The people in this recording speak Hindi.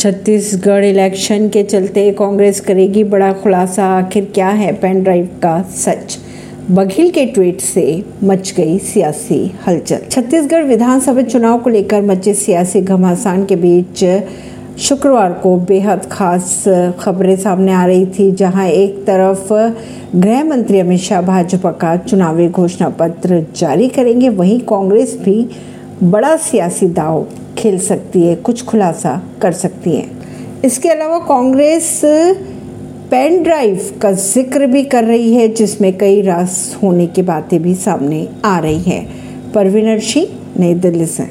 छत्तीसगढ़ इलेक्शन के चलते कांग्रेस करेगी बड़ा खुलासा। आखिर क्या है पेन ड्राइव का सच? बघेल के ट्वीट से मच गई सियासी हलचल। छत्तीसगढ़ विधानसभा चुनाव को लेकर मचे सियासी घमासान के बीच शुक्रवार को बेहद खास खबरें सामने आ रही थी, जहाँ एक तरफ़ गृह मंत्री अमित शाह भाजपा का चुनावी घोषणा पत्र जारी करेंगे, वहीं कांग्रेस भी बड़ा सियासी दाव खेल सकती है, कुछ खुलासा कर सकती है। इसके अलावा कांग्रेस पेन ड्राइव का ज़िक्र भी कर रही है, जिसमें कई रास होने की बातें भी सामने आ रही है। परवीनर सिंह नई दिल्ली से।